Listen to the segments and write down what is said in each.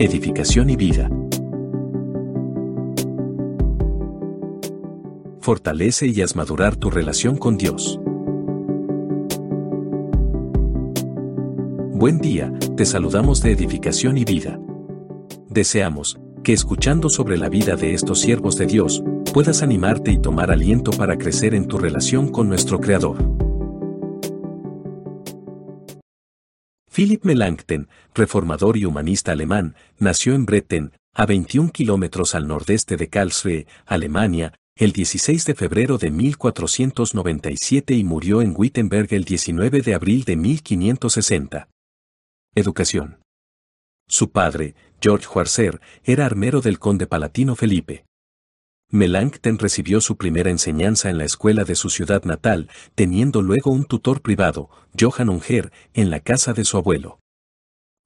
edificación y vida. Fortalece y haz madurar tu relación con Dios. Buen día, te saludamos de edificación y vida. Deseamos que escuchando sobre la vida de estos siervos de Dios, puedas animarte y tomar aliento para crecer en tu relación con nuestro Creador. Philipp Melanchthon, reformador y humanista alemán, nació en Bretten, a 21 kilómetros al nordeste de Karlsruhe, Alemania, el 16 de febrero de 1497 y murió en Wittenberg el 19 de abril de 1560. Educación. Su padre, George Schwarzer, era armero del conde palatino Felipe. Melanchthon recibió su primera enseñanza en la escuela de su ciudad natal, teniendo luego un tutor privado, Johann Unger, en la casa de su abuelo.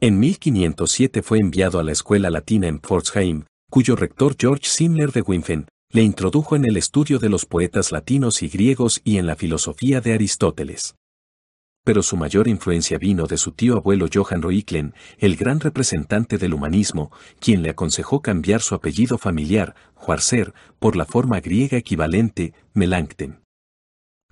En 1507 fue enviado a la escuela latina en Pforzheim, cuyo rector George Simler de Wimpfen le introdujo en el estudio de los poetas latinos y griegos y en la filosofía de Aristóteles pero su mayor influencia vino de su tío abuelo Johann Roiklen, el gran representante del humanismo, quien le aconsejó cambiar su apellido familiar, Juarcer, por la forma griega equivalente, Melanchthon.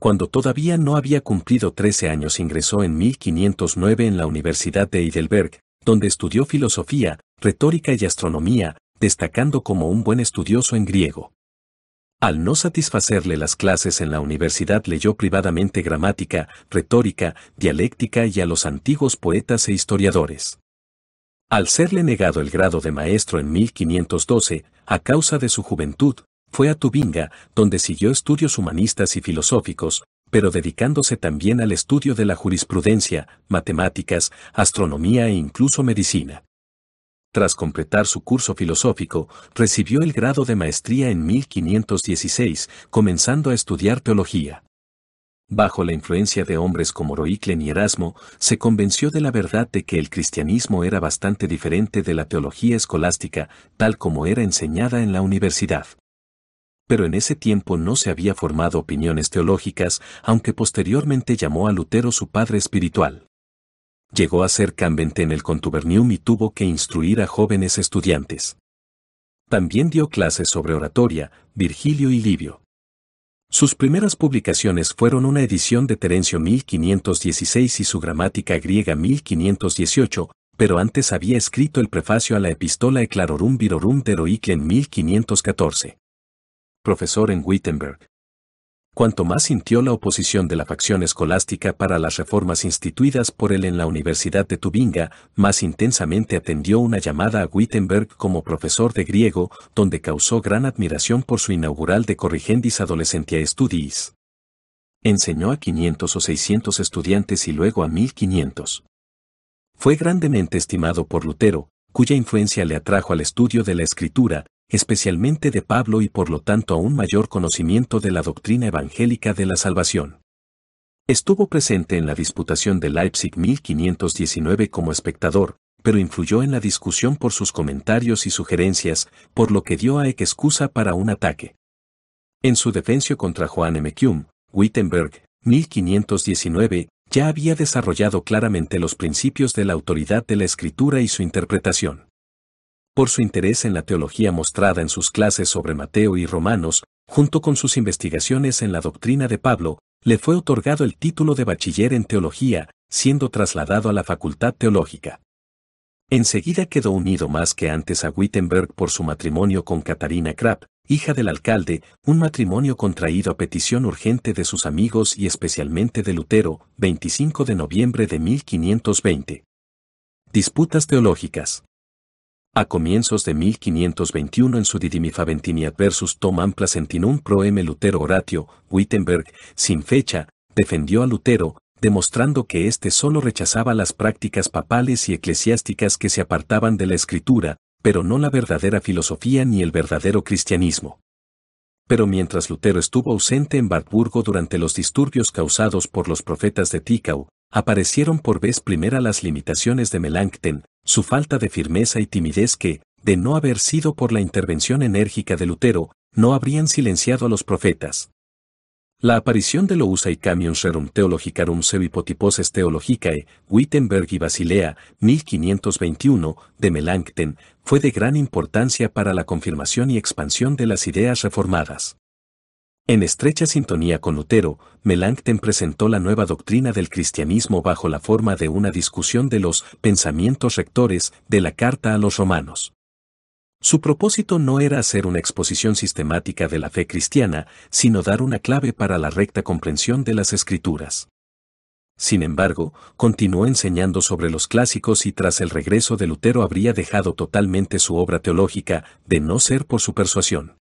Cuando todavía no había cumplido 13 años ingresó en 1509 en la Universidad de Heidelberg, donde estudió filosofía, retórica y astronomía, destacando como un buen estudioso en griego. Al no satisfacerle las clases en la universidad leyó privadamente gramática, retórica, dialéctica y a los antiguos poetas e historiadores. Al serle negado el grado de maestro en 1512, a causa de su juventud, fue a Tubinga, donde siguió estudios humanistas y filosóficos, pero dedicándose también al estudio de la jurisprudencia, matemáticas, astronomía e incluso medicina tras completar su curso filosófico, recibió el grado de maestría en 1516, comenzando a estudiar teología. Bajo la influencia de hombres como Roiclen y Erasmo, se convenció de la verdad de que el cristianismo era bastante diferente de la teología escolástica, tal como era enseñada en la universidad. Pero en ese tiempo no se había formado opiniones teológicas, aunque posteriormente llamó a Lutero su padre espiritual llegó a ser cambente en el Contubernium y tuvo que instruir a jóvenes estudiantes. También dio clases sobre oratoria, Virgilio y Livio. Sus primeras publicaciones fueron una edición de Terencio 1516 y su gramática griega 1518, pero antes había escrito el prefacio a la Epistola Eclarorum Virorum de en 1514. Profesor en Wittenberg. Cuanto más sintió la oposición de la facción escolástica para las reformas instituidas por él en la Universidad de Tubinga, más intensamente atendió una llamada a Wittenberg como profesor de griego, donde causó gran admiración por su inaugural de Corrigendis Adolescentia Studiis. Enseñó a 500 o 600 estudiantes y luego a 1500. Fue grandemente estimado por Lutero, cuya influencia le atrajo al estudio de la escritura, especialmente de Pablo y por lo tanto a un mayor conocimiento de la doctrina evangélica de la salvación. Estuvo presente en la disputación de Leipzig 1519 como espectador, pero influyó en la discusión por sus comentarios y sugerencias, por lo que dio a Eck excusa para un ataque. En su defensa contra Juan M. Wittenberg, 1519, ya había desarrollado claramente los principios de la autoridad de la escritura y su interpretación por su interés en la teología mostrada en sus clases sobre Mateo y Romanos, junto con sus investigaciones en la doctrina de Pablo, le fue otorgado el título de bachiller en teología, siendo trasladado a la Facultad Teológica. Enseguida quedó unido más que antes a Wittenberg por su matrimonio con Catarina Krapp, hija del alcalde, un matrimonio contraído a petición urgente de sus amigos y especialmente de Lutero, 25 de noviembre de 1520. Disputas teológicas. A comienzos de 1521 en su Didimi Faventini versus Tom Amplacentinum pro M. Lutero Horatio, Wittenberg, sin fecha, defendió a Lutero, demostrando que éste solo rechazaba las prácticas papales y eclesiásticas que se apartaban de la escritura, pero no la verdadera filosofía ni el verdadero cristianismo. Pero mientras Lutero estuvo ausente en Wartburgo durante los disturbios causados por los profetas de Tikau, aparecieron por vez primera las limitaciones de Melanchthon, su falta de firmeza y timidez que, de no haber sido por la intervención enérgica de Lutero, no habrían silenciado a los profetas. La aparición de lo y Camions Rerum Theologicarum Sevipotiposes Theologicae, Wittenberg y Basilea, 1521, de Melanchthon, fue de gran importancia para la confirmación y expansión de las ideas reformadas. En estrecha sintonía con Lutero, Melanchthon presentó la nueva doctrina del cristianismo bajo la forma de una discusión de los pensamientos rectores de la carta a los romanos. Su propósito no era hacer una exposición sistemática de la fe cristiana, sino dar una clave para la recta comprensión de las escrituras. Sin embargo, continuó enseñando sobre los clásicos y tras el regreso de Lutero habría dejado totalmente su obra teológica, de no ser por su persuasión.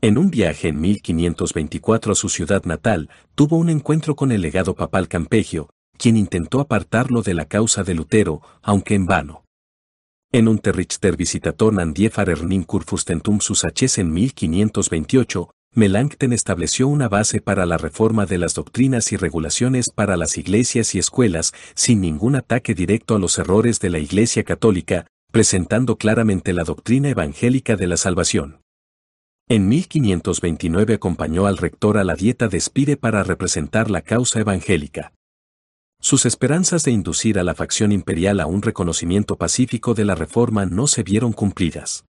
En un viaje en 1524 a su ciudad natal, tuvo un encuentro con el legado papal Campegio, quien intentó apartarlo de la causa de Lutero, aunque en vano. En un Terrichter Visitator an die Erning Kurfustentum sus H en 1528, Melanchthon estableció una base para la reforma de las doctrinas y regulaciones para las iglesias y escuelas, sin ningún ataque directo a los errores de la Iglesia católica, presentando claramente la doctrina evangélica de la salvación. En 1529 acompañó al rector a la dieta de Spire para representar la causa evangélica. Sus esperanzas de inducir a la facción imperial a un reconocimiento pacífico de la reforma no se vieron cumplidas.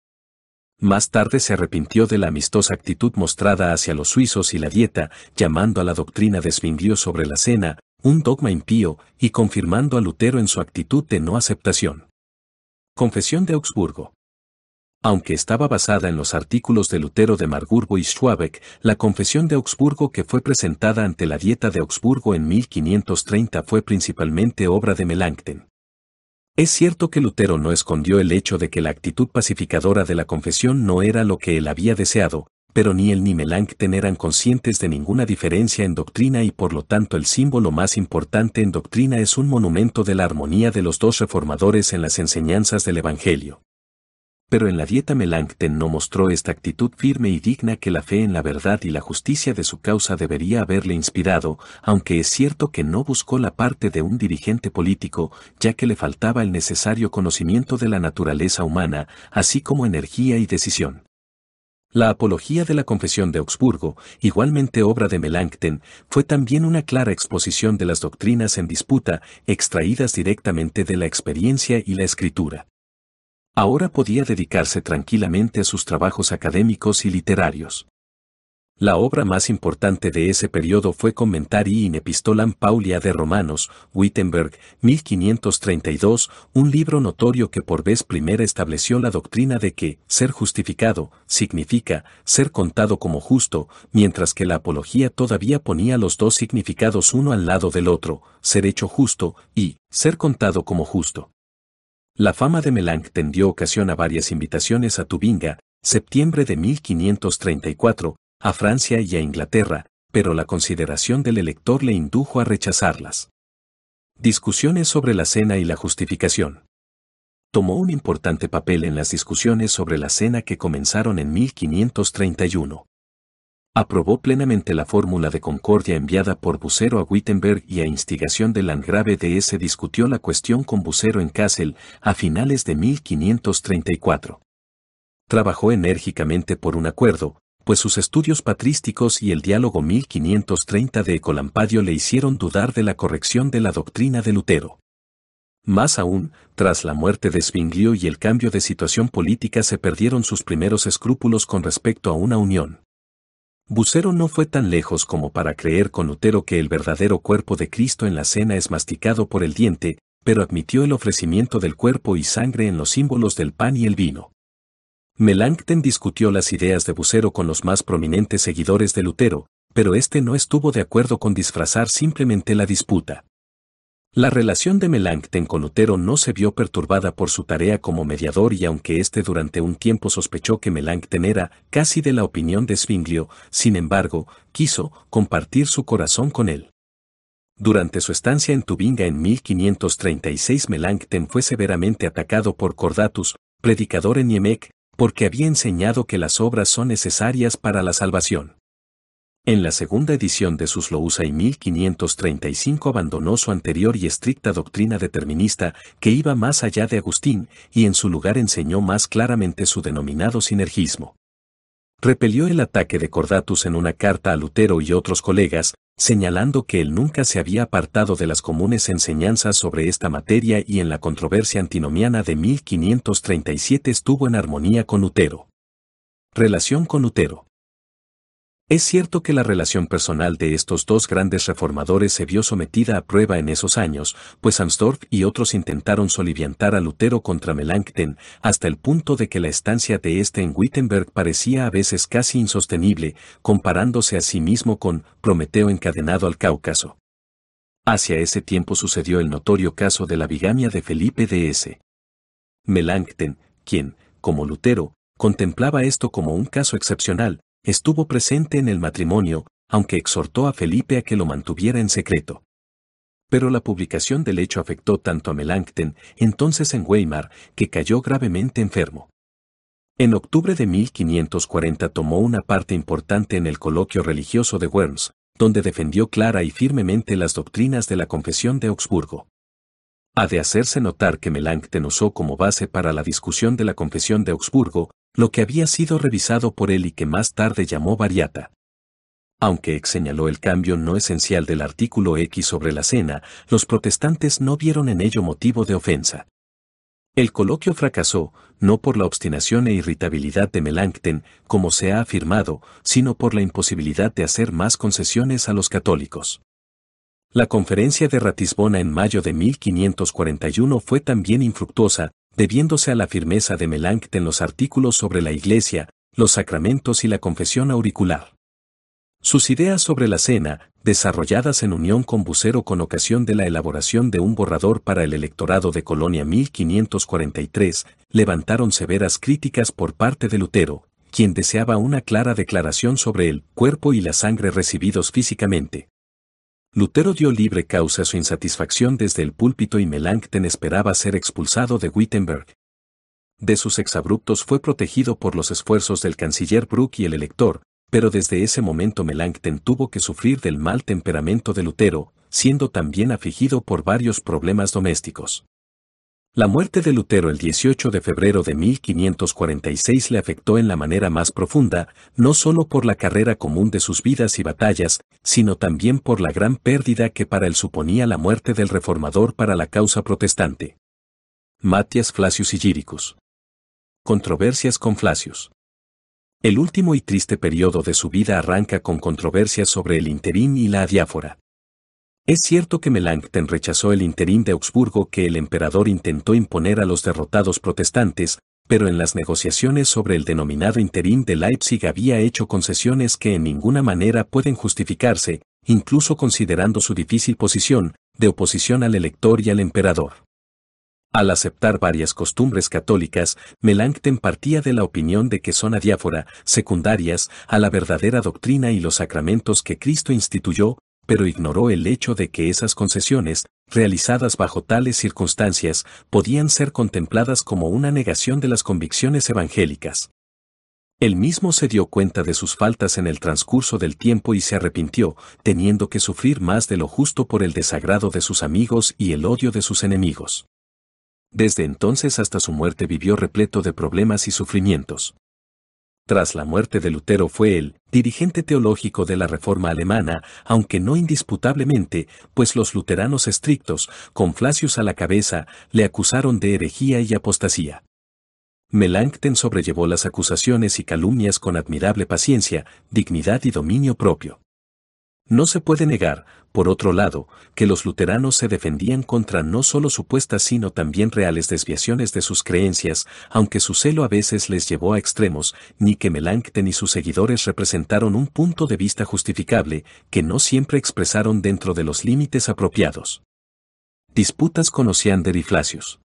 Más tarde se arrepintió de la amistosa actitud mostrada hacia los suizos y la dieta, llamando a la doctrina de Zwinglio sobre la cena, un dogma impío, y confirmando a Lutero en su actitud de no aceptación. Confesión de Augsburgo aunque estaba basada en los artículos de Lutero de Marburgo y Schwabeck, la Confesión de Augsburgo que fue presentada ante la Dieta de Augsburgo en 1530 fue principalmente obra de Melanchthon. Es cierto que Lutero no escondió el hecho de que la actitud pacificadora de la confesión no era lo que él había deseado, pero ni él ni Melanchthon eran conscientes de ninguna diferencia en doctrina y por lo tanto el símbolo más importante en doctrina es un monumento de la armonía de los dos reformadores en las enseñanzas del Evangelio pero en la dieta Melanchthon no mostró esta actitud firme y digna que la fe en la verdad y la justicia de su causa debería haberle inspirado, aunque es cierto que no buscó la parte de un dirigente político, ya que le faltaba el necesario conocimiento de la naturaleza humana, así como energía y decisión. La apología de la Confesión de Augsburgo, igualmente obra de Melanchthon, fue también una clara exposición de las doctrinas en disputa, extraídas directamente de la experiencia y la escritura. Ahora podía dedicarse tranquilamente a sus trabajos académicos y literarios. La obra más importante de ese periodo fue Commentari in Epistolam Paulia de Romanos, Wittenberg, 1532, un libro notorio que por vez primera estableció la doctrina de que ser justificado significa ser contado como justo, mientras que la apología todavía ponía los dos significados uno al lado del otro, ser hecho justo y ser contado como justo. La fama de Melanchthon dio ocasión a varias invitaciones a Tubinga, septiembre de 1534, a Francia y a Inglaterra, pero la consideración del elector le indujo a rechazarlas. Discusiones sobre la cena y la justificación. Tomó un importante papel en las discusiones sobre la cena que comenzaron en 1531 aprobó plenamente la fórmula de concordia enviada por Bucero a Wittenberg y a instigación del Landgrave de S discutió la cuestión con Bucero en Kassel a finales de 1534. Trabajó enérgicamente por un acuerdo, pues sus estudios patrísticos y el diálogo 1530 de Ecolampadio le hicieron dudar de la corrección de la doctrina de Lutero. Más aún, tras la muerte de Zwinglio y el cambio de situación política se perdieron sus primeros escrúpulos con respecto a una unión. Bucero no fue tan lejos como para creer con Lutero que el verdadero cuerpo de Cristo en la cena es masticado por el diente, pero admitió el ofrecimiento del cuerpo y sangre en los símbolos del pan y el vino. Melanchthon discutió las ideas de Bucero con los más prominentes seguidores de Lutero, pero este no estuvo de acuerdo con disfrazar simplemente la disputa. La relación de Melanchthon con Lutero no se vio perturbada por su tarea como mediador y aunque éste durante un tiempo sospechó que Melanchthon era casi de la opinión de Zwinglio, sin embargo, quiso compartir su corazón con él. Durante su estancia en Tubinga en 1536 Melanchthon fue severamente atacado por Cordatus, predicador en Niemek, porque había enseñado que las obras son necesarias para la salvación. En la segunda edición de sus Lousa y 1535 abandonó su anterior y estricta doctrina determinista que iba más allá de Agustín y en su lugar enseñó más claramente su denominado sinergismo. repelió el ataque de Cordatus en una carta a Lutero y otros colegas, señalando que él nunca se había apartado de las comunes enseñanzas sobre esta materia y en la controversia antinomiana de 1537 estuvo en armonía con Lutero. Relación con Lutero. Es cierto que la relación personal de estos dos grandes reformadores se vio sometida a prueba en esos años, pues Amsdorff y otros intentaron soliviantar a Lutero contra Melanchthon, hasta el punto de que la estancia de este en Wittenberg parecía a veces casi insostenible, comparándose a sí mismo con Prometeo encadenado al Cáucaso. Hacia ese tiempo sucedió el notorio caso de la bigamia de Felipe de S. Melanchthon, quien, como Lutero, contemplaba esto como un caso excepcional, estuvo presente en el matrimonio, aunque exhortó a Felipe a que lo mantuviera en secreto. Pero la publicación del hecho afectó tanto a Melanchthon, entonces en Weimar, que cayó gravemente enfermo. En octubre de 1540 tomó una parte importante en el coloquio religioso de Worms, donde defendió clara y firmemente las doctrinas de la Confesión de Augsburgo. Ha de hacerse notar que Melanchthon usó como base para la discusión de la Confesión de Augsburgo lo que había sido revisado por él y que más tarde llamó variata. Aunque Ex señaló el cambio no esencial del artículo X sobre la cena, los protestantes no vieron en ello motivo de ofensa. El coloquio fracasó, no por la obstinación e irritabilidad de Melanchthon, como se ha afirmado, sino por la imposibilidad de hacer más concesiones a los católicos. La conferencia de Ratisbona en mayo de 1541 fue también infructuosa, debiéndose a la firmeza de Melanchthon en los artículos sobre la Iglesia, los sacramentos y la confesión auricular. Sus ideas sobre la cena, desarrolladas en unión con Bucero con ocasión de la elaboración de un borrador para el electorado de Colonia 1543, levantaron severas críticas por parte de Lutero, quien deseaba una clara declaración sobre el cuerpo y la sangre recibidos físicamente. Lutero dio libre causa a su insatisfacción desde el púlpito y Melanchthon esperaba ser expulsado de Wittenberg. De sus exabruptos fue protegido por los esfuerzos del canciller Bruck y el elector, pero desde ese momento Melanchthon tuvo que sufrir del mal temperamento de Lutero, siendo también afligido por varios problemas domésticos. La muerte de Lutero el 18 de febrero de 1546 le afectó en la manera más profunda, no solo por la carrera común de sus vidas y batallas, sino también por la gran pérdida que para él suponía la muerte del reformador para la causa protestante. Matias Flacius y Gíricus. Controversias con Flacius. El último y triste periodo de su vida arranca con controversias sobre el interín y la adiáfora. Es cierto que Melanchthon rechazó el interín de Augsburgo que el emperador intentó imponer a los derrotados protestantes, pero en las negociaciones sobre el denominado interín de Leipzig había hecho concesiones que en ninguna manera pueden justificarse, incluso considerando su difícil posición, de oposición al elector y al emperador. Al aceptar varias costumbres católicas, Melanchthon partía de la opinión de que son adiáfora, secundarias, a la verdadera doctrina y los sacramentos que Cristo instituyó, pero ignoró el hecho de que esas concesiones, realizadas bajo tales circunstancias, podían ser contempladas como una negación de las convicciones evangélicas. Él mismo se dio cuenta de sus faltas en el transcurso del tiempo y se arrepintió, teniendo que sufrir más de lo justo por el desagrado de sus amigos y el odio de sus enemigos. Desde entonces hasta su muerte vivió repleto de problemas y sufrimientos. Tras la muerte de Lutero fue el dirigente teológico de la Reforma alemana, aunque no indisputablemente, pues los luteranos estrictos, con Flacius a la cabeza, le acusaron de herejía y apostasía. Melanchthon sobrellevó las acusaciones y calumnias con admirable paciencia, dignidad y dominio propio. No se puede negar, por otro lado, que los luteranos se defendían contra no solo supuestas sino también reales desviaciones de sus creencias, aunque su celo a veces les llevó a extremos, ni que Melanchthon y sus seguidores representaron un punto de vista justificable, que no siempre expresaron dentro de los límites apropiados. Disputas con Osiander y Flacius.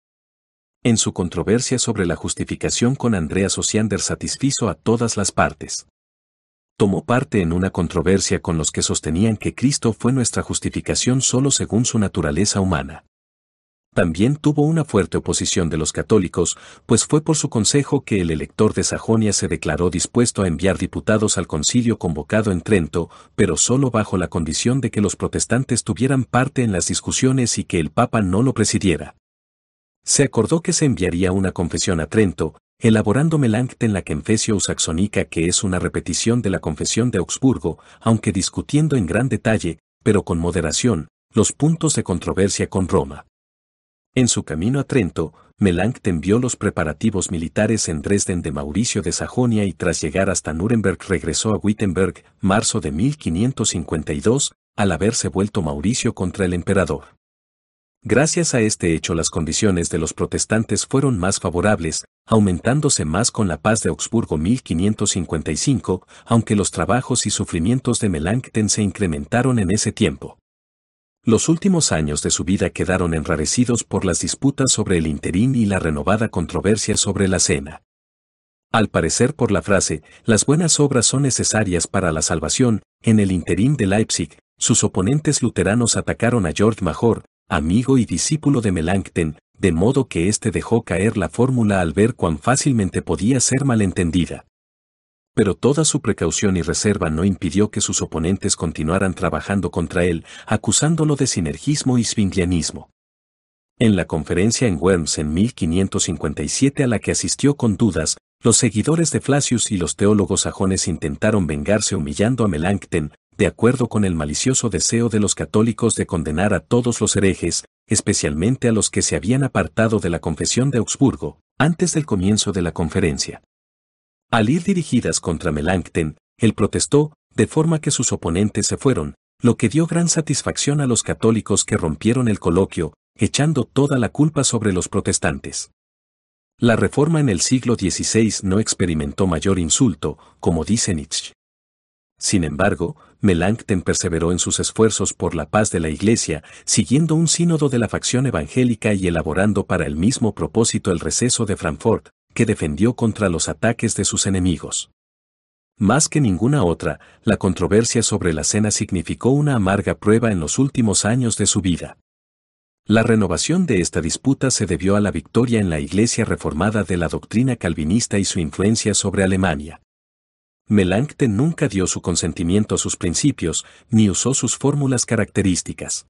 En su controversia sobre la justificación con Andreas Osiander satisfizo a todas las partes tomó parte en una controversia con los que sostenían que Cristo fue nuestra justificación solo según su naturaleza humana. También tuvo una fuerte oposición de los católicos, pues fue por su consejo que el elector de Sajonia se declaró dispuesto a enviar diputados al concilio convocado en Trento, pero solo bajo la condición de que los protestantes tuvieran parte en las discusiones y que el Papa no lo presidiera. Se acordó que se enviaría una confesión a Trento, elaborando Melanchthon la Confessio Saxonica que es una repetición de la Confesión de Augsburgo, aunque discutiendo en gran detalle, pero con moderación, los puntos de controversia con Roma. En su camino a Trento, Melanchthon vio los preparativos militares en Dresden de Mauricio de Sajonia y tras llegar hasta Nuremberg regresó a Wittenberg, marzo de 1552, al haberse vuelto Mauricio contra el emperador. Gracias a este hecho las condiciones de los protestantes fueron más favorables, aumentándose más con la paz de Augsburgo 1555, aunque los trabajos y sufrimientos de Melanchthon se incrementaron en ese tiempo. Los últimos años de su vida quedaron enrarecidos por las disputas sobre el interín y la renovada controversia sobre la cena. Al parecer por la frase, las buenas obras son necesarias para la salvación, en el interín de Leipzig, sus oponentes luteranos atacaron a George Major, amigo y discípulo de Melanchthon, de modo que éste dejó caer la fórmula al ver cuán fácilmente podía ser malentendida. Pero toda su precaución y reserva no impidió que sus oponentes continuaran trabajando contra él, acusándolo de sinergismo y zwinglianismo. En la conferencia en Worms en 1557 a la que asistió con dudas, los seguidores de Flacius y los teólogos sajones intentaron vengarse humillando a Melanchthon, de acuerdo con el malicioso deseo de los católicos de condenar a todos los herejes, especialmente a los que se habían apartado de la confesión de Augsburgo, antes del comienzo de la conferencia. Al ir dirigidas contra Melanchthon, él protestó, de forma que sus oponentes se fueron, lo que dio gran satisfacción a los católicos que rompieron el coloquio, echando toda la culpa sobre los protestantes. La reforma en el siglo XVI no experimentó mayor insulto, como dice Nietzsche. Sin embargo, Melanchthon perseveró en sus esfuerzos por la paz de la Iglesia, siguiendo un sínodo de la facción evangélica y elaborando para el mismo propósito el receso de Frankfurt, que defendió contra los ataques de sus enemigos. Más que ninguna otra, la controversia sobre la cena significó una amarga prueba en los últimos años de su vida. La renovación de esta disputa se debió a la victoria en la Iglesia reformada de la doctrina calvinista y su influencia sobre Alemania. Melanchthon nunca dio su consentimiento a sus principios, ni usó sus fórmulas características.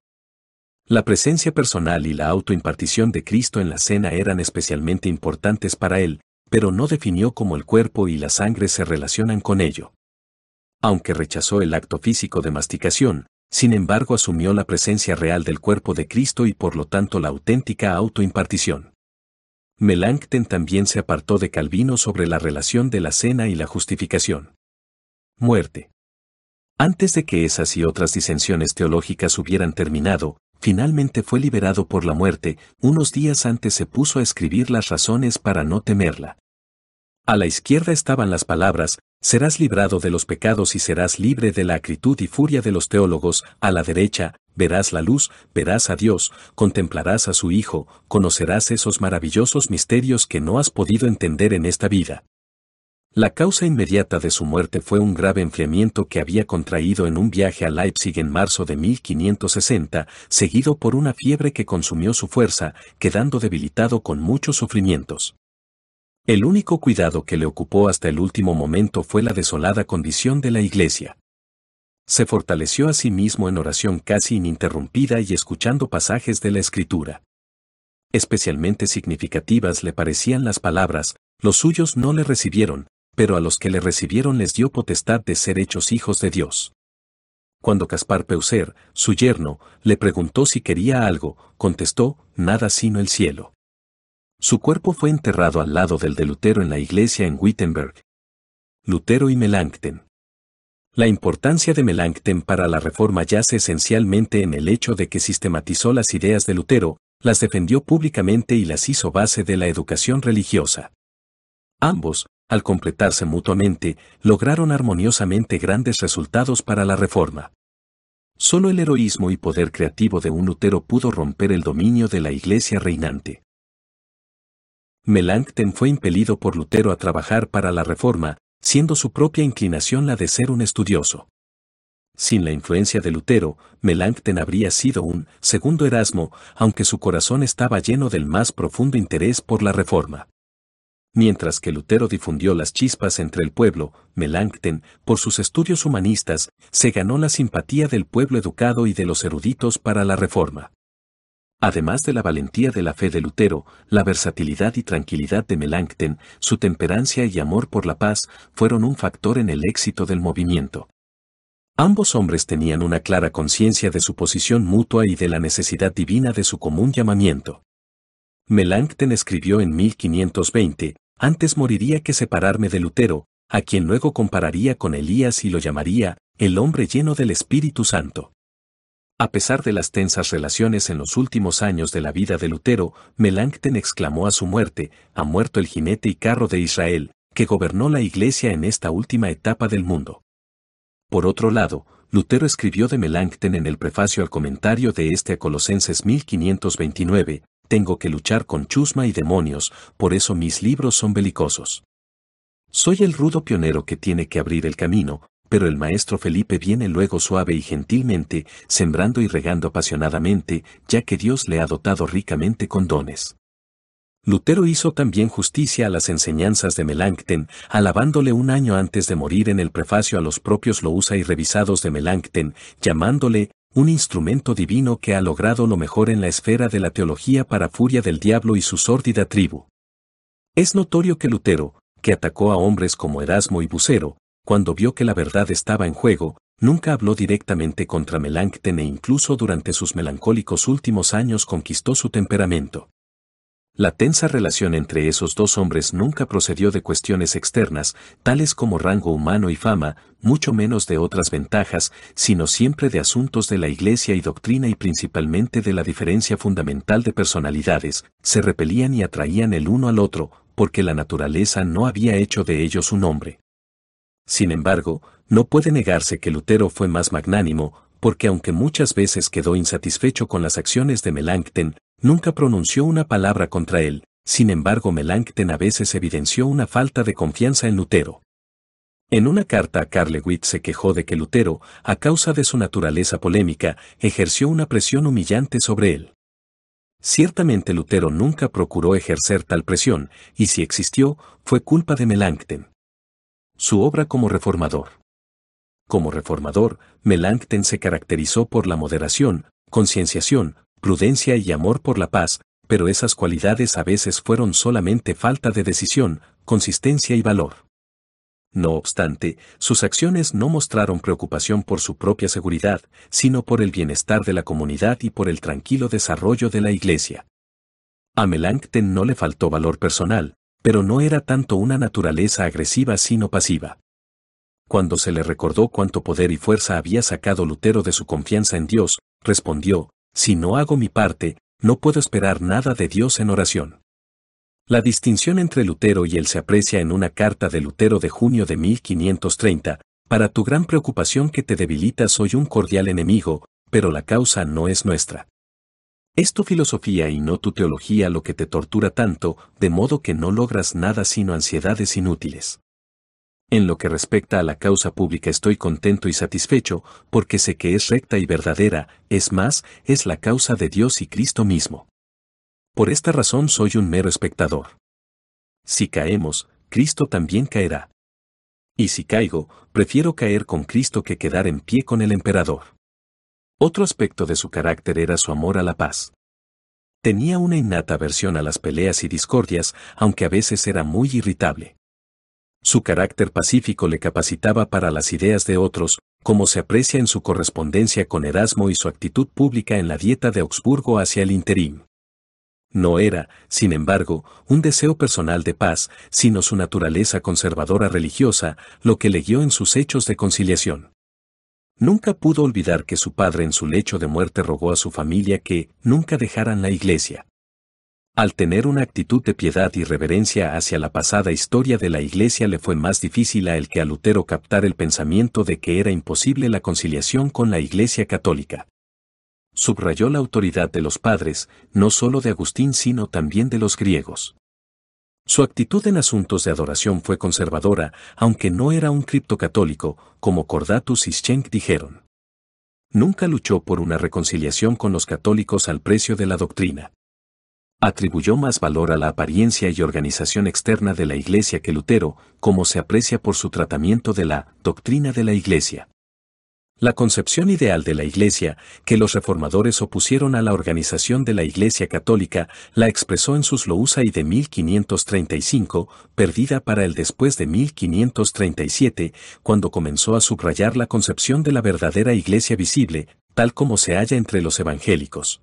La presencia personal y la autoimpartición de Cristo en la cena eran especialmente importantes para él, pero no definió cómo el cuerpo y la sangre se relacionan con ello. Aunque rechazó el acto físico de masticación, sin embargo asumió la presencia real del cuerpo de Cristo y por lo tanto la auténtica autoimpartición. Melanchthon también se apartó de Calvino sobre la relación de la cena y la justificación. Muerte. Antes de que esas y otras disensiones teológicas hubieran terminado, finalmente fue liberado por la muerte, unos días antes se puso a escribir las razones para no temerla. A la izquierda estaban las palabras, serás librado de los pecados y serás libre de la acritud y furia de los teólogos, a la derecha, verás la luz, verás a Dios, contemplarás a su Hijo, conocerás esos maravillosos misterios que no has podido entender en esta vida. La causa inmediata de su muerte fue un grave enfriamiento que había contraído en un viaje a Leipzig en marzo de 1560, seguido por una fiebre que consumió su fuerza, quedando debilitado con muchos sufrimientos. El único cuidado que le ocupó hasta el último momento fue la desolada condición de la iglesia se fortaleció a sí mismo en oración casi ininterrumpida y escuchando pasajes de la Escritura. Especialmente significativas le parecían las palabras, los suyos no le recibieron, pero a los que le recibieron les dio potestad de ser hechos hijos de Dios. Cuando Caspar Peuser, su yerno, le preguntó si quería algo, contestó, nada sino el cielo. Su cuerpo fue enterrado al lado del de Lutero en la iglesia en Wittenberg. Lutero y Melanchthon. La importancia de Melanchthon para la reforma yace esencialmente en el hecho de que sistematizó las ideas de Lutero, las defendió públicamente y las hizo base de la educación religiosa. Ambos, al completarse mutuamente, lograron armoniosamente grandes resultados para la reforma. Solo el heroísmo y poder creativo de un Lutero pudo romper el dominio de la iglesia reinante. Melanchthon fue impelido por Lutero a trabajar para la reforma, siendo su propia inclinación la de ser un estudioso. Sin la influencia de Lutero, Melanchthon habría sido un segundo Erasmo, aunque su corazón estaba lleno del más profundo interés por la reforma. Mientras que Lutero difundió las chispas entre el pueblo, Melanchthon, por sus estudios humanistas, se ganó la simpatía del pueblo educado y de los eruditos para la reforma. Además de la valentía de la fe de Lutero, la versatilidad y tranquilidad de Melanchthon, su temperancia y amor por la paz fueron un factor en el éxito del movimiento. Ambos hombres tenían una clara conciencia de su posición mutua y de la necesidad divina de su común llamamiento. Melanchthon escribió en 1520, antes moriría que separarme de Lutero, a quien luego compararía con Elías y lo llamaría, el hombre lleno del Espíritu Santo. A pesar de las tensas relaciones en los últimos años de la vida de Lutero, Melanchthon exclamó a su muerte, ha muerto el jinete y carro de Israel, que gobernó la Iglesia en esta última etapa del mundo. Por otro lado, Lutero escribió de Melanchthon en el prefacio al comentario de este a Colosenses 1529, tengo que luchar con chusma y demonios, por eso mis libros son belicosos. Soy el rudo pionero que tiene que abrir el camino, pero el maestro Felipe viene luego suave y gentilmente, sembrando y regando apasionadamente, ya que Dios le ha dotado ricamente con dones. Lutero hizo también justicia a las enseñanzas de Melanchthon, alabándole un año antes de morir en el prefacio a los propios Lousa y revisados de Melanchthon, llamándole un instrumento divino que ha logrado lo mejor en la esfera de la teología para furia del diablo y su sórdida tribu. Es notorio que Lutero, que atacó a hombres como Erasmo y Bucero, cuando vio que la verdad estaba en juego, nunca habló directamente contra Melanchthon e incluso durante sus melancólicos últimos años conquistó su temperamento. La tensa relación entre esos dos hombres nunca procedió de cuestiones externas, tales como rango humano y fama, mucho menos de otras ventajas, sino siempre de asuntos de la iglesia y doctrina y principalmente de la diferencia fundamental de personalidades, se repelían y atraían el uno al otro, porque la naturaleza no había hecho de ellos un hombre. Sin embargo, no puede negarse que Lutero fue más magnánimo, porque aunque muchas veces quedó insatisfecho con las acciones de Melanchthon, nunca pronunció una palabra contra él, sin embargo Melanchthon a veces evidenció una falta de confianza en Lutero. En una carta a Carlewitz se quejó de que Lutero, a causa de su naturaleza polémica, ejerció una presión humillante sobre él. Ciertamente Lutero nunca procuró ejercer tal presión, y si existió, fue culpa de Melanchthon. Su obra como reformador. Como reformador, Melanchthon se caracterizó por la moderación, concienciación, prudencia y amor por la paz, pero esas cualidades a veces fueron solamente falta de decisión, consistencia y valor. No obstante, sus acciones no mostraron preocupación por su propia seguridad, sino por el bienestar de la comunidad y por el tranquilo desarrollo de la Iglesia. A Melanchthon no le faltó valor personal, pero no era tanto una naturaleza agresiva sino pasiva. Cuando se le recordó cuánto poder y fuerza había sacado Lutero de su confianza en Dios, respondió, si no hago mi parte, no puedo esperar nada de Dios en oración. La distinción entre Lutero y él se aprecia en una carta de Lutero de junio de 1530, para tu gran preocupación que te debilita soy un cordial enemigo, pero la causa no es nuestra. Es tu filosofía y no tu teología lo que te tortura tanto, de modo que no logras nada sino ansiedades inútiles. En lo que respecta a la causa pública estoy contento y satisfecho, porque sé que es recta y verdadera, es más, es la causa de Dios y Cristo mismo. Por esta razón soy un mero espectador. Si caemos, Cristo también caerá. Y si caigo, prefiero caer con Cristo que quedar en pie con el emperador. Otro aspecto de su carácter era su amor a la paz. Tenía una innata aversión a las peleas y discordias, aunque a veces era muy irritable. Su carácter pacífico le capacitaba para las ideas de otros, como se aprecia en su correspondencia con Erasmo y su actitud pública en la dieta de Augsburgo hacia el interim. No era, sin embargo, un deseo personal de paz, sino su naturaleza conservadora religiosa, lo que le guió en sus hechos de conciliación. Nunca pudo olvidar que su padre en su lecho de muerte rogó a su familia que nunca dejaran la iglesia. Al tener una actitud de piedad y reverencia hacia la pasada historia de la iglesia le fue más difícil a él que a Lutero captar el pensamiento de que era imposible la conciliación con la iglesia católica. Subrayó la autoridad de los padres, no solo de Agustín sino también de los griegos. Su actitud en asuntos de adoración fue conservadora, aunque no era un criptocatólico, como Cordatus y Schenck dijeron. Nunca luchó por una reconciliación con los católicos al precio de la doctrina. Atribuyó más valor a la apariencia y organización externa de la Iglesia que Lutero, como se aprecia por su tratamiento de la doctrina de la Iglesia. La concepción ideal de la Iglesia, que los reformadores opusieron a la organización de la Iglesia Católica, la expresó en sus y de 1535, perdida para el después de 1537, cuando comenzó a subrayar la concepción de la verdadera Iglesia visible, tal como se halla entre los evangélicos.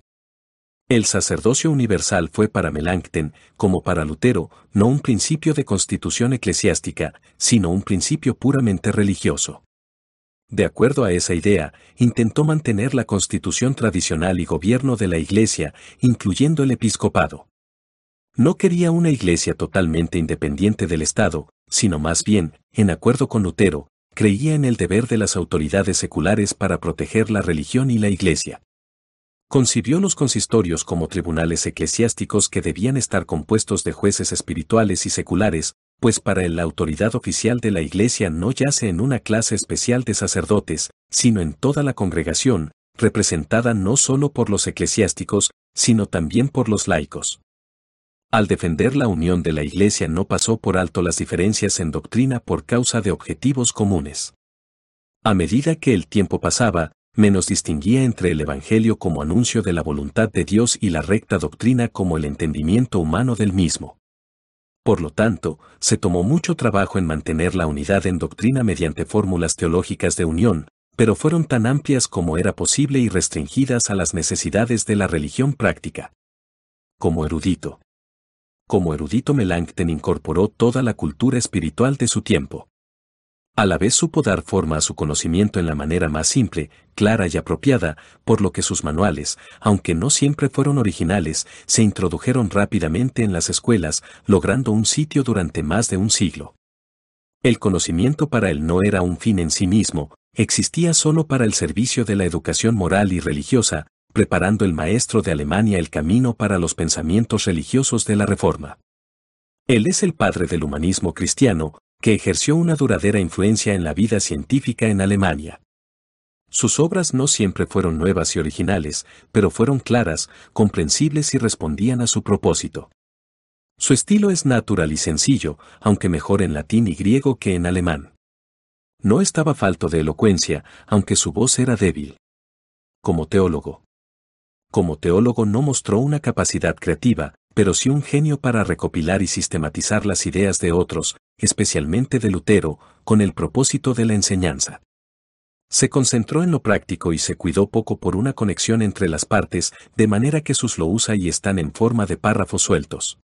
El sacerdocio universal fue para Melanchthon, como para Lutero, no un principio de constitución eclesiástica, sino un principio puramente religioso. De acuerdo a esa idea, intentó mantener la constitución tradicional y gobierno de la Iglesia, incluyendo el episcopado. No quería una Iglesia totalmente independiente del Estado, sino más bien, en acuerdo con Lutero, creía en el deber de las autoridades seculares para proteger la religión y la Iglesia. Concibió los consistorios como tribunales eclesiásticos que debían estar compuestos de jueces espirituales y seculares, pues para él la autoridad oficial de la Iglesia no yace en una clase especial de sacerdotes, sino en toda la congregación, representada no solo por los eclesiásticos, sino también por los laicos. Al defender la unión de la Iglesia no pasó por alto las diferencias en doctrina por causa de objetivos comunes. A medida que el tiempo pasaba, menos distinguía entre el Evangelio como anuncio de la voluntad de Dios y la recta doctrina como el entendimiento humano del mismo. Por lo tanto, se tomó mucho trabajo en mantener la unidad en doctrina mediante fórmulas teológicas de unión, pero fueron tan amplias como era posible y restringidas a las necesidades de la religión práctica. Como erudito. Como erudito Melanchthon incorporó toda la cultura espiritual de su tiempo. A la vez supo dar forma a su conocimiento en la manera más simple, clara y apropiada, por lo que sus manuales, aunque no siempre fueron originales, se introdujeron rápidamente en las escuelas, logrando un sitio durante más de un siglo. El conocimiento para él no era un fin en sí mismo, existía solo para el servicio de la educación moral y religiosa, preparando el maestro de Alemania el camino para los pensamientos religiosos de la Reforma. Él es el padre del humanismo cristiano, que ejerció una duradera influencia en la vida científica en Alemania. Sus obras no siempre fueron nuevas y originales, pero fueron claras, comprensibles y respondían a su propósito. Su estilo es natural y sencillo, aunque mejor en latín y griego que en alemán. No estaba falto de elocuencia, aunque su voz era débil. Como teólogo. Como teólogo no mostró una capacidad creativa, pero sí un genio para recopilar y sistematizar las ideas de otros, especialmente de Lutero, con el propósito de la enseñanza. Se concentró en lo práctico y se cuidó poco por una conexión entre las partes, de manera que sus lo usa y están en forma de párrafos sueltos.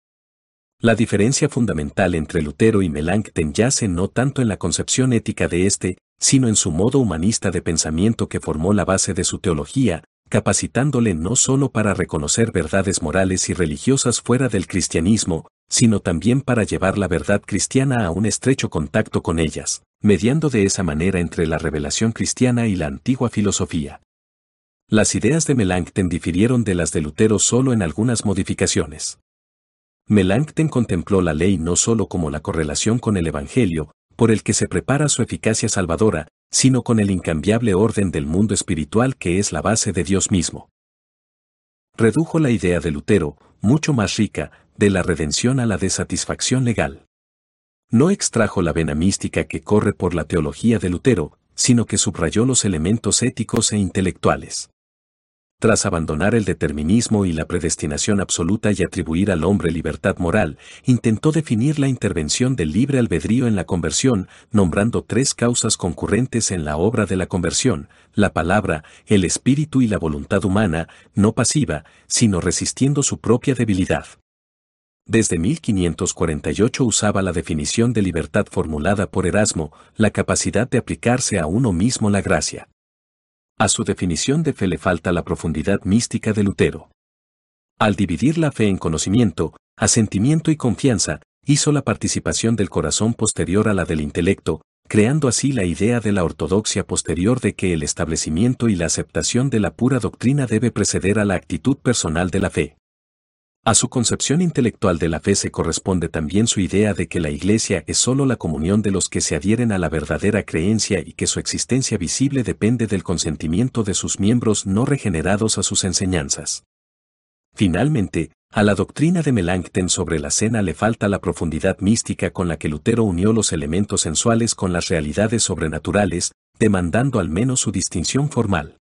La diferencia fundamental entre Lutero y Melanchthon yace no tanto en la concepción ética de éste, sino en su modo humanista de pensamiento que formó la base de su teología, capacitándole no solo para reconocer verdades morales y religiosas fuera del cristianismo, sino también para llevar la verdad cristiana a un estrecho contacto con ellas, mediando de esa manera entre la revelación cristiana y la antigua filosofía. Las ideas de Melanchthon difirieron de las de Lutero solo en algunas modificaciones. Melanchthon contempló la ley no solo como la correlación con el Evangelio, por el que se prepara su eficacia salvadora, sino con el incambiable orden del mundo espiritual que es la base de Dios mismo. Redujo la idea de Lutero, mucho más rica, de la redención a la desatisfacción legal. No extrajo la vena mística que corre por la teología de Lutero, sino que subrayó los elementos éticos e intelectuales tras abandonar el determinismo y la predestinación absoluta y atribuir al hombre libertad moral, intentó definir la intervención del libre albedrío en la conversión, nombrando tres causas concurrentes en la obra de la conversión, la palabra, el espíritu y la voluntad humana, no pasiva, sino resistiendo su propia debilidad. Desde 1548 usaba la definición de libertad formulada por Erasmo, la capacidad de aplicarse a uno mismo la gracia. A su definición de fe le falta la profundidad mística de Lutero. Al dividir la fe en conocimiento, asentimiento y confianza, hizo la participación del corazón posterior a la del intelecto, creando así la idea de la ortodoxia posterior de que el establecimiento y la aceptación de la pura doctrina debe preceder a la actitud personal de la fe. A su concepción intelectual de la fe se corresponde también su idea de que la Iglesia es sólo la comunión de los que se adhieren a la verdadera creencia y que su existencia visible depende del consentimiento de sus miembros no regenerados a sus enseñanzas. Finalmente, a la doctrina de Melanchthon sobre la cena le falta la profundidad mística con la que Lutero unió los elementos sensuales con las realidades sobrenaturales, demandando al menos su distinción formal.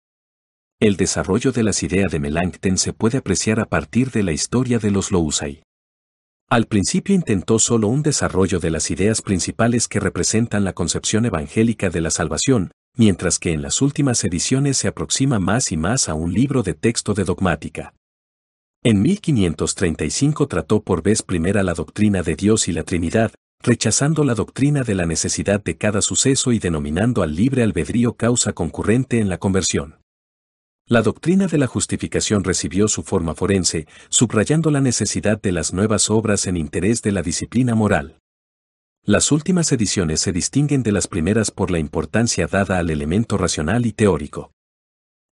El desarrollo de las ideas de Melanchthon se puede apreciar a partir de la historia de los Lousai. Al principio intentó solo un desarrollo de las ideas principales que representan la concepción evangélica de la salvación, mientras que en las últimas ediciones se aproxima más y más a un libro de texto de dogmática. En 1535 trató por vez primera la doctrina de Dios y la Trinidad, rechazando la doctrina de la necesidad de cada suceso y denominando al libre albedrío causa concurrente en la conversión. La doctrina de la justificación recibió su forma forense, subrayando la necesidad de las nuevas obras en interés de la disciplina moral. Las últimas ediciones se distinguen de las primeras por la importancia dada al elemento racional y teórico.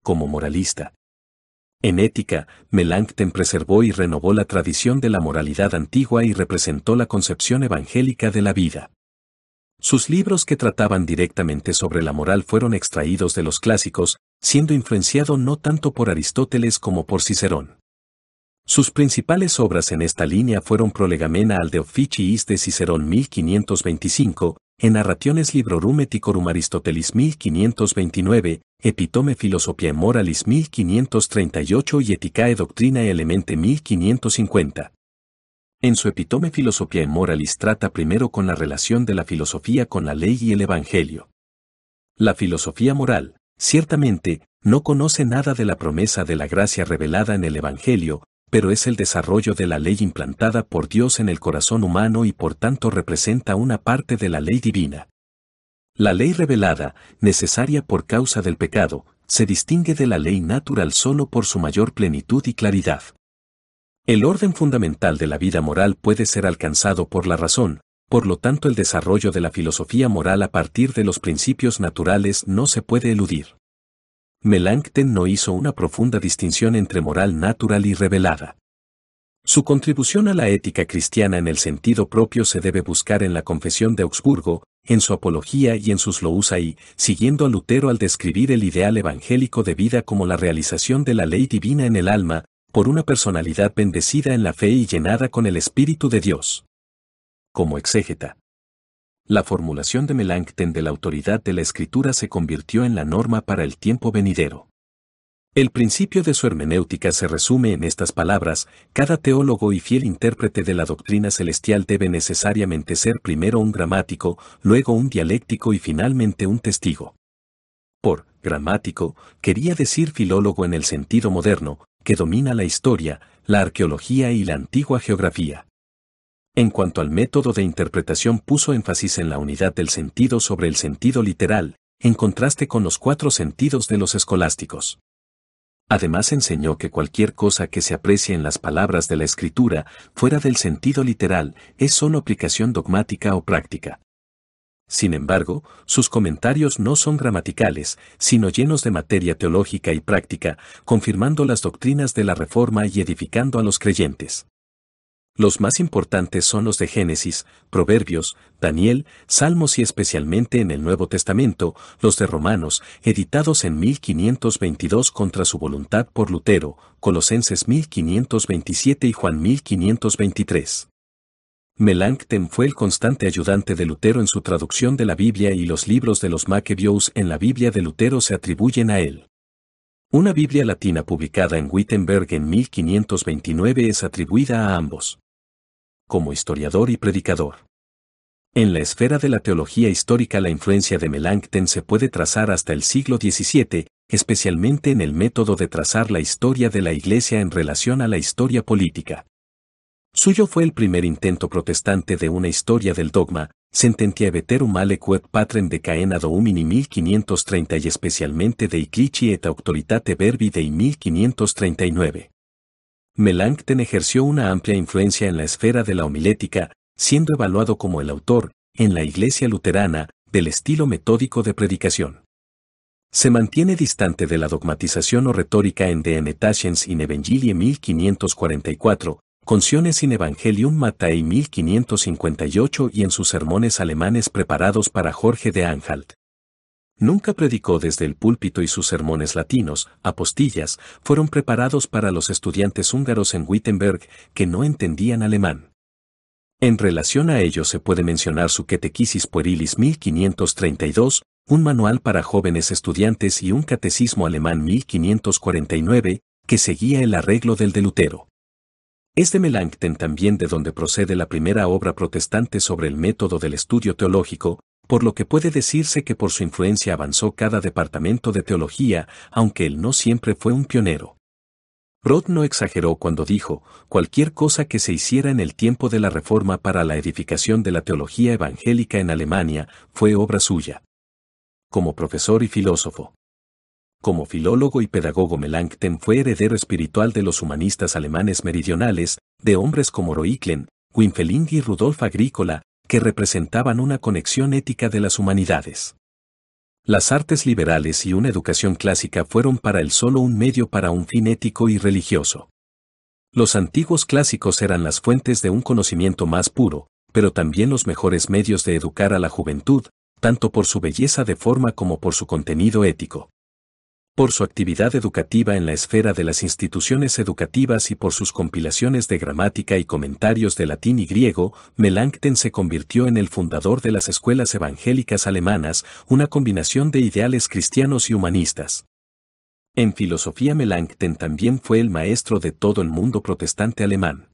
Como moralista, en ética, Melanchthon preservó y renovó la tradición de la moralidad antigua y representó la concepción evangélica de la vida. Sus libros que trataban directamente sobre la moral fueron extraídos de los clásicos, siendo influenciado no tanto por Aristóteles como por Cicerón. Sus principales obras en esta línea fueron Prolegamena al de Officiis de Cicerón 1525, en Narrationes Librorum Eticorum Aristotelis 1529, Epitome Philosophiae Moralis 1538 y Eticae Doctrina Elemente 1550. En su Epitome Philosophiae Moralis trata primero con la relación de la filosofía con la ley y el Evangelio. La filosofía moral, ciertamente, no conoce nada de la promesa de la gracia revelada en el Evangelio, pero es el desarrollo de la ley implantada por Dios en el corazón humano y por tanto representa una parte de la ley divina. La ley revelada, necesaria por causa del pecado, se distingue de la ley natural solo por su mayor plenitud y claridad. El orden fundamental de la vida moral puede ser alcanzado por la razón, por lo tanto el desarrollo de la filosofía moral a partir de los principios naturales no se puede eludir. Melanchthon no hizo una profunda distinción entre moral natural y revelada. Su contribución a la ética cristiana en el sentido propio se debe buscar en la Confesión de Augsburgo, en su apología y en sus y siguiendo a Lutero al describir el ideal evangélico de vida como la realización de la ley divina en el alma, por una personalidad bendecida en la fe y llenada con el Espíritu de Dios. Como exégeta. La formulación de Melanchthon de la autoridad de la Escritura se convirtió en la norma para el tiempo venidero. El principio de su hermenéutica se resume en estas palabras, cada teólogo y fiel intérprete de la doctrina celestial debe necesariamente ser primero un gramático, luego un dialéctico y finalmente un testigo. Por gramático, quería decir filólogo en el sentido moderno, que domina la historia, la arqueología y la antigua geografía. En cuanto al método de interpretación puso énfasis en la unidad del sentido sobre el sentido literal, en contraste con los cuatro sentidos de los escolásticos. Además enseñó que cualquier cosa que se aprecie en las palabras de la escritura, fuera del sentido literal, es solo aplicación dogmática o práctica. Sin embargo, sus comentarios no son gramaticales, sino llenos de materia teológica y práctica, confirmando las doctrinas de la Reforma y edificando a los creyentes. Los más importantes son los de Génesis, Proverbios, Daniel, Salmos y especialmente en el Nuevo Testamento, los de Romanos, editados en 1522 contra su voluntad por Lutero, Colosenses 1527 y Juan 1523. Melanchthon fue el constante ayudante de Lutero en su traducción de la Biblia y los libros de los Maccabeos en la Biblia de Lutero se atribuyen a él. Una Biblia latina publicada en Wittenberg en 1529 es atribuida a ambos como historiador y predicador. En la esfera de la teología histórica la influencia de Melanchthon se puede trazar hasta el siglo XVII, especialmente en el método de trazar la historia de la Iglesia en relación a la historia política. Suyo fue el primer intento protestante de una historia del dogma, sententia veterum male quod patrem de caena domini 1530 y especialmente de Iclici et auctoritate verbi dei 1539. Melanchthon ejerció una amplia influencia en la esfera de la homilética, siendo evaluado como el autor, en la Iglesia luterana, del estilo metódico de predicación. Se mantiene distante de la dogmatización o retórica en De Enetations in Evangelie 1544, Conciones in Evangelium Mattei 1558 y en sus sermones alemanes preparados para Jorge de Anhalt. Nunca predicó desde el púlpito y sus sermones latinos, apostillas, fueron preparados para los estudiantes húngaros en Wittenberg que no entendían alemán. En relación a ello se puede mencionar su Catequisis Puerilis 1532, un manual para jóvenes estudiantes y un catecismo alemán 1549, que seguía el arreglo del de Lutero. Es de Melanchthon también de donde procede la primera obra protestante sobre el método del estudio teológico, por lo que puede decirse que por su influencia avanzó cada departamento de teología, aunque él no siempre fue un pionero. Roth no exageró cuando dijo, cualquier cosa que se hiciera en el tiempo de la Reforma para la edificación de la teología evangélica en Alemania fue obra suya. Como profesor y filósofo. Como filólogo y pedagogo Melanchthon fue heredero espiritual de los humanistas alemanes meridionales, de hombres como Roiklen, Winfeling y Rudolf Agrícola, que representaban una conexión ética de las humanidades. Las artes liberales y una educación clásica fueron para él solo un medio para un fin ético y religioso. Los antiguos clásicos eran las fuentes de un conocimiento más puro, pero también los mejores medios de educar a la juventud, tanto por su belleza de forma como por su contenido ético por su actividad educativa en la esfera de las instituciones educativas y por sus compilaciones de gramática y comentarios de latín y griego, Melanchthon se convirtió en el fundador de las escuelas evangélicas alemanas, una combinación de ideales cristianos y humanistas. En filosofía Melanchthon también fue el maestro de todo el mundo protestante alemán.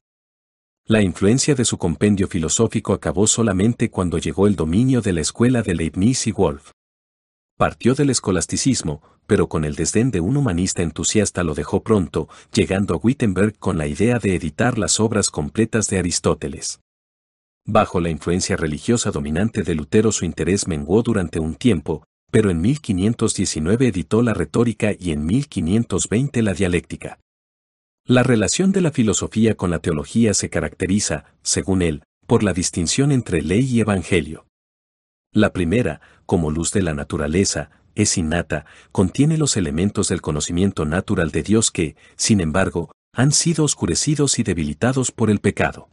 La influencia de su compendio filosófico acabó solamente cuando llegó el dominio de la escuela de Leibniz y Wolff. Partió del escolasticismo, pero con el desdén de un humanista entusiasta lo dejó pronto, llegando a Wittenberg con la idea de editar las obras completas de Aristóteles. Bajo la influencia religiosa dominante de Lutero su interés menguó durante un tiempo, pero en 1519 editó la retórica y en 1520 la dialéctica. La relación de la filosofía con la teología se caracteriza, según él, por la distinción entre ley y evangelio. La primera, como luz de la naturaleza, es innata, contiene los elementos del conocimiento natural de Dios que, sin embargo, han sido oscurecidos y debilitados por el pecado.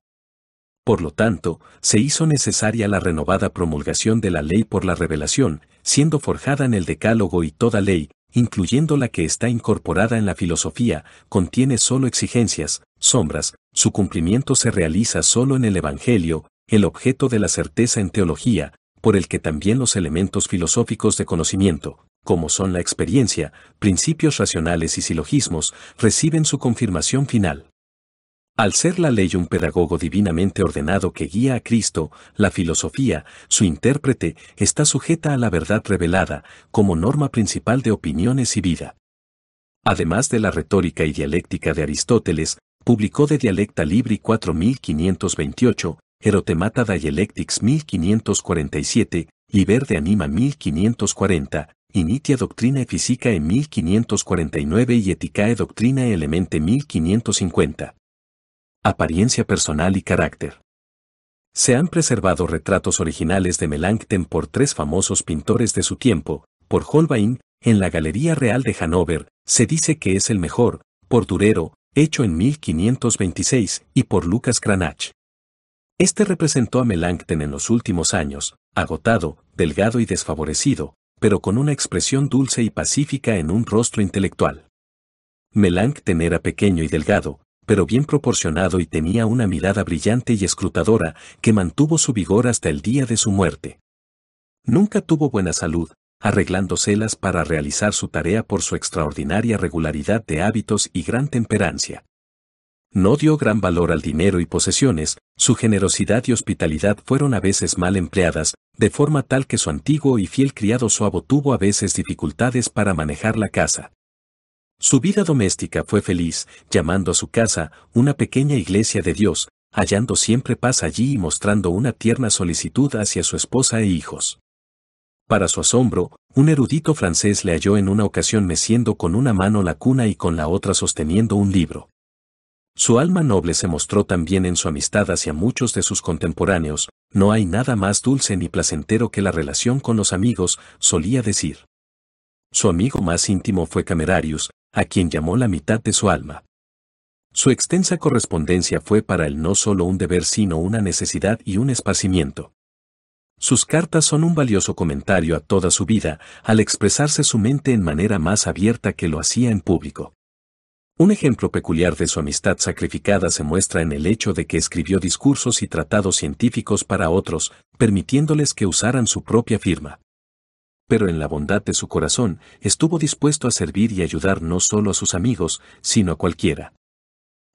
Por lo tanto, se hizo necesaria la renovada promulgación de la ley por la revelación, siendo forjada en el Decálogo y toda ley, incluyendo la que está incorporada en la filosofía, contiene solo exigencias, sombras, su cumplimiento se realiza solo en el Evangelio, el objeto de la certeza en teología, por el que también los elementos filosóficos de conocimiento, como son la experiencia, principios racionales y silogismos, reciben su confirmación final. Al ser la ley un pedagogo divinamente ordenado que guía a Cristo, la filosofía, su intérprete, está sujeta a la verdad revelada, como norma principal de opiniones y vida. Además de la retórica y dialéctica de Aristóteles, publicó de Dialecta Libri 4528, Erotemata Dialectics 1547, Liber de Anima 1540, Initia Doctrina Física en 1549 y Eticae Doctrina Elemente 1550. Apariencia personal y carácter. Se han preservado retratos originales de Melanchthon por tres famosos pintores de su tiempo, por Holbein, en la Galería Real de Hannover, se dice que es el mejor, por Durero, hecho en 1526, y por Lucas Cranach. Este representó a Melanchthon en los últimos años, agotado, delgado y desfavorecido, pero con una expresión dulce y pacífica en un rostro intelectual. Melanchthon era pequeño y delgado, pero bien proporcionado y tenía una mirada brillante y escrutadora que mantuvo su vigor hasta el día de su muerte. Nunca tuvo buena salud, arreglándoselas para realizar su tarea por su extraordinaria regularidad de hábitos y gran temperancia. No dio gran valor al dinero y posesiones, su generosidad y hospitalidad fueron a veces mal empleadas, de forma tal que su antiguo y fiel criado Suavo tuvo a veces dificultades para manejar la casa. Su vida doméstica fue feliz, llamando a su casa una pequeña iglesia de Dios, hallando siempre paz allí y mostrando una tierna solicitud hacia su esposa e hijos. Para su asombro, un erudito francés le halló en una ocasión meciendo con una mano la cuna y con la otra sosteniendo un libro. Su alma noble se mostró también en su amistad hacia muchos de sus contemporáneos, no hay nada más dulce ni placentero que la relación con los amigos, solía decir. Su amigo más íntimo fue Camerarius, a quien llamó la mitad de su alma. Su extensa correspondencia fue para él no solo un deber sino una necesidad y un esparcimiento. Sus cartas son un valioso comentario a toda su vida, al expresarse su mente en manera más abierta que lo hacía en público. Un ejemplo peculiar de su amistad sacrificada se muestra en el hecho de que escribió discursos y tratados científicos para otros, permitiéndoles que usaran su propia firma. pero en la bondad de su corazón estuvo dispuesto a servir y ayudar no solo a sus amigos, sino a cualquiera.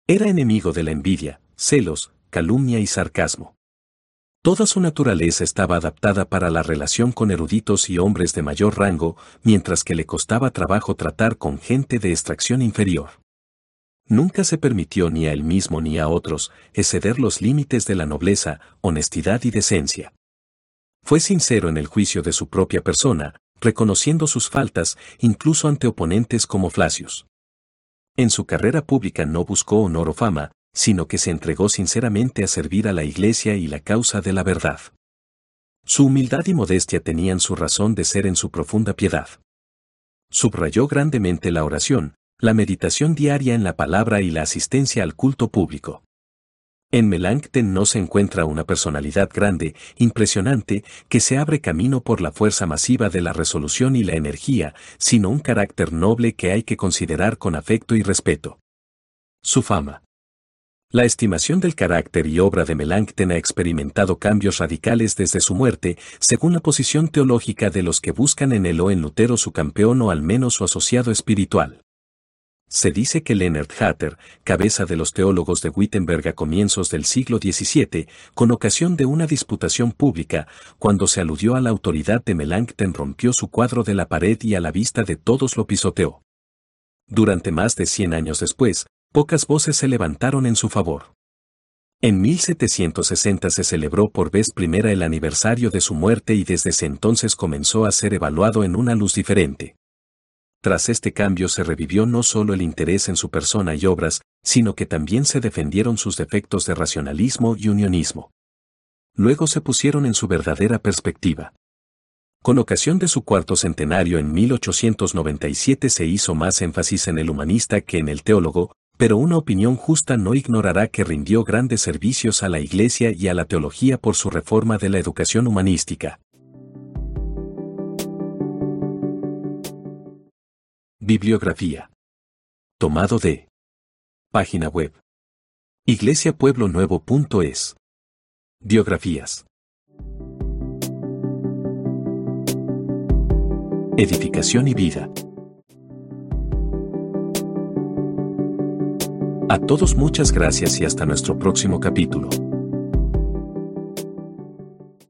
Era enemigo de la envidia, celos, calumnia y sarcasmo. Toda su naturaleza estaba adaptada para la relación con eruditos y hombres de mayor rango, mientras que le costaba trabajo tratar con gente de extracción inferior. Nunca se permitió ni a él mismo ni a otros exceder los límites de la nobleza, honestidad y decencia. Fue sincero en el juicio de su propia persona, reconociendo sus faltas, incluso ante oponentes como Flacius. En su carrera pública no buscó honor o fama, sino que se entregó sinceramente a servir a la Iglesia y la causa de la verdad. Su humildad y modestia tenían su razón de ser en su profunda piedad. Subrayó grandemente la oración, la meditación diaria en la palabra y la asistencia al culto público. En Melanchthon no se encuentra una personalidad grande, impresionante, que se abre camino por la fuerza masiva de la resolución y la energía, sino un carácter noble que hay que considerar con afecto y respeto. Su fama. La estimación del carácter y obra de Melanchthon ha experimentado cambios radicales desde su muerte, según la posición teológica de los que buscan en él o en Lutero su campeón o al menos su asociado espiritual. Se dice que Leonard Hatter, cabeza de los teólogos de Wittenberg a comienzos del siglo XVII, con ocasión de una disputación pública, cuando se aludió a la autoridad de Melanchthon rompió su cuadro de la pared y a la vista de todos lo pisoteó. Durante más de cien años después, pocas voces se levantaron en su favor. En 1760 se celebró por vez primera el aniversario de su muerte y desde ese entonces comenzó a ser evaluado en una luz diferente. Tras este cambio se revivió no solo el interés en su persona y obras, sino que también se defendieron sus defectos de racionalismo y unionismo. Luego se pusieron en su verdadera perspectiva. Con ocasión de su cuarto centenario en 1897 se hizo más énfasis en el humanista que en el teólogo, pero una opinión justa no ignorará que rindió grandes servicios a la Iglesia y a la teología por su reforma de la educación humanística. Bibliografía. Tomado de. Página web. iglesiapueblonuevo.es. Biografías. Edificación y vida. A todos muchas gracias y hasta nuestro próximo capítulo.